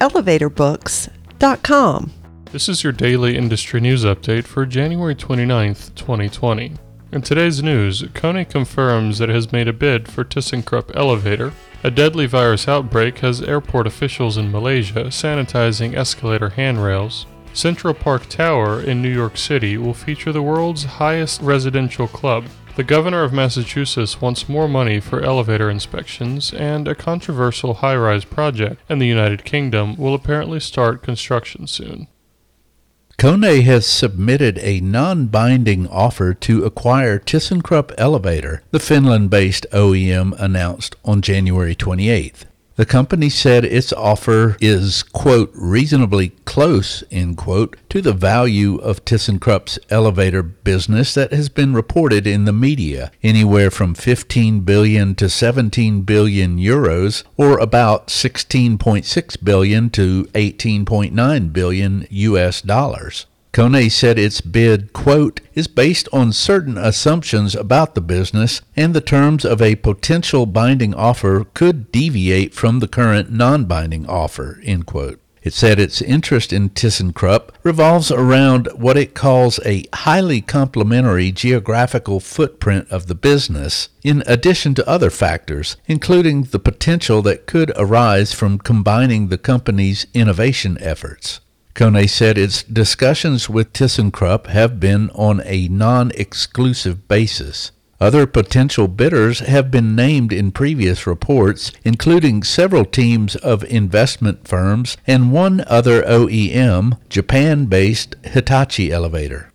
elevatorbooks.com. This is your daily industry news update for January 29th, 2020. In today's news, Kone confirms that it has made a bid for ThyssenKrupp Elevator. A deadly virus outbreak has airport officials in Malaysia sanitizing escalator handrails. Central Park Tower in New York City will feature the world's highest residential club. The governor of Massachusetts wants more money for elevator inspections, and a controversial high rise project in the United Kingdom will apparently start construction soon. Kone has submitted a non-binding offer to acquire ThyssenKrupp Elevator, the Finland-based OEM announced on January 28th. The company said its offer is, quote, reasonably close, end quote, to the value of ThyssenKrupp's elevator business that has been reported in the media, anywhere from 15 billion to 17 billion euros, or about 16.6 billion to 18.9 billion US dollars. Kone said its bid, quote, is based on certain assumptions about the business, and the terms of a potential binding offer could deviate from the current non binding offer, end quote. It said its interest in ThyssenKrupp revolves around what it calls a highly complementary geographical footprint of the business, in addition to other factors, including the potential that could arise from combining the company's innovation efforts. Kone said its discussions with ThyssenKrupp have been on a non-exclusive basis. Other potential bidders have been named in previous reports, including several teams of investment firms and one other OEM, Japan-based Hitachi Elevator.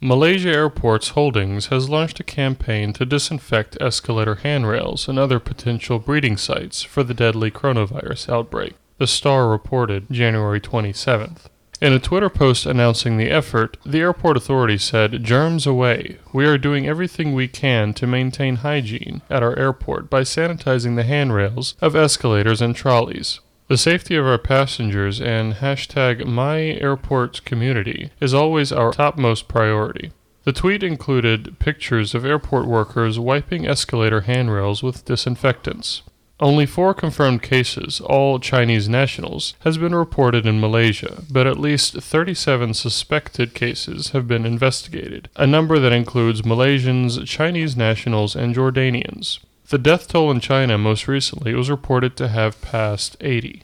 Malaysia Airports Holdings has launched a campaign to disinfect escalator handrails and other potential breeding sites for the deadly coronavirus outbreak. The Star reported January 27th. In a Twitter post announcing the effort, the airport authority said, Germs away. We are doing everything we can to maintain hygiene at our airport by sanitizing the handrails of escalators and trolleys. The safety of our passengers and hashtag MyAirportCommunity is always our topmost priority. The tweet included pictures of airport workers wiping escalator handrails with disinfectants. Only four confirmed cases, all Chinese nationals, has been reported in Malaysia, but at least 37 suspected cases have been investigated, a number that includes Malaysians, Chinese nationals, and Jordanians. The death toll in China most recently was reported to have passed 80.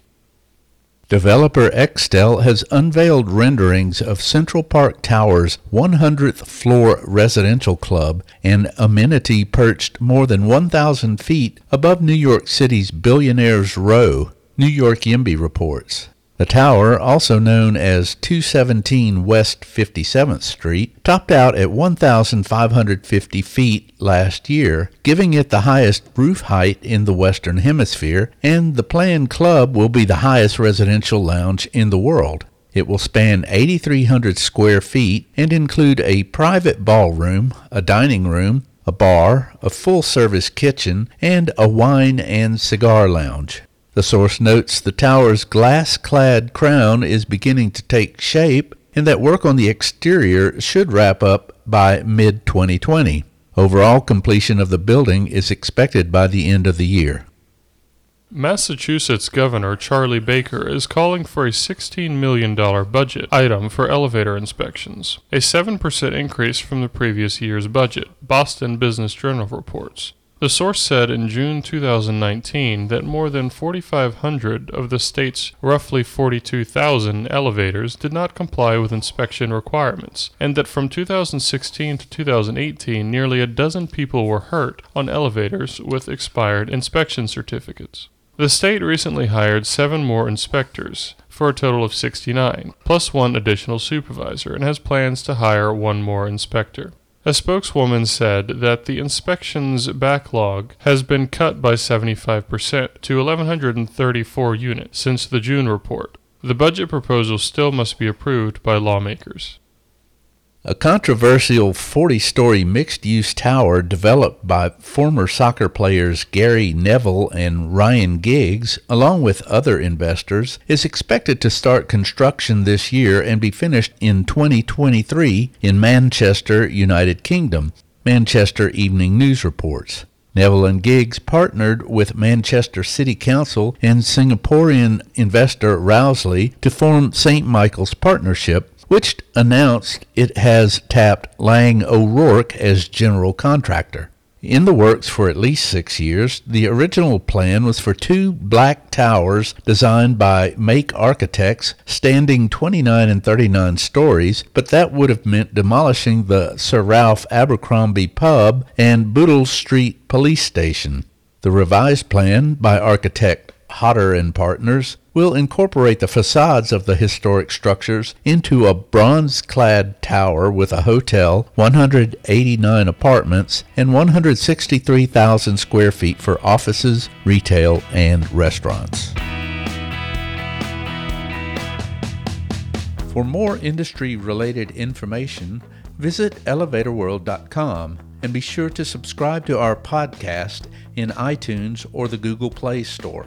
Developer Extell has unveiled renderings of Central Park Tower's 100th floor residential club, an amenity perched more than 1,000 feet above New York City's Billionaires Row, New York YIMBY reports. The tower, also known as 217 West 57th Street, topped out at 1,550 feet last year, giving it the highest roof height in the Western Hemisphere, and the planned club will be the highest residential lounge in the world. It will span 8,300 square feet and include a private ballroom, a dining room, a bar, a full service kitchen, and a wine and cigar lounge. The source notes the tower's glass clad crown is beginning to take shape and that work on the exterior should wrap up by mid 2020. Overall completion of the building is expected by the end of the year. Massachusetts Governor Charlie Baker is calling for a $16 million budget item for elevator inspections, a 7% increase from the previous year's budget, Boston Business Journal reports. The source said in June 2019 that more than 4,500 of the state's roughly 42,000 elevators did not comply with inspection requirements, and that from 2016 to 2018 nearly a dozen people were hurt on elevators with expired inspection certificates. The state recently hired seven more inspectors, for a total of 69, plus one additional supervisor, and has plans to hire one more inspector. A spokeswoman said that the inspections backlog has been cut by 75% to 1,134 units since the June report. The budget proposal still must be approved by lawmakers. A controversial 40 story mixed use tower developed by former soccer players Gary Neville and Ryan Giggs, along with other investors, is expected to start construction this year and be finished in 2023 in Manchester, United Kingdom, Manchester Evening News reports. Neville and Giggs partnered with Manchester City Council and Singaporean investor Rowsley to form St. Michael's Partnership, which announced it has tapped Laing O'Rourke as general contractor. In the works for at least six years, the original plan was for two black towers designed by Make Architects, standing 29 and 39 stories, but that would have meant demolishing the Sir Ralph Abercromby pub and Bootle Street police station. The revised plan by architect Hodder and Partners will incorporate the facades of the historic structures into a bronze-clad tower with a hotel, 189 apartments, and 163,000 square feet for offices, retail, and restaurants. For more industry-related information, visit elevatorworld.com and be sure to subscribe to our podcast in iTunes or the Google Play Store.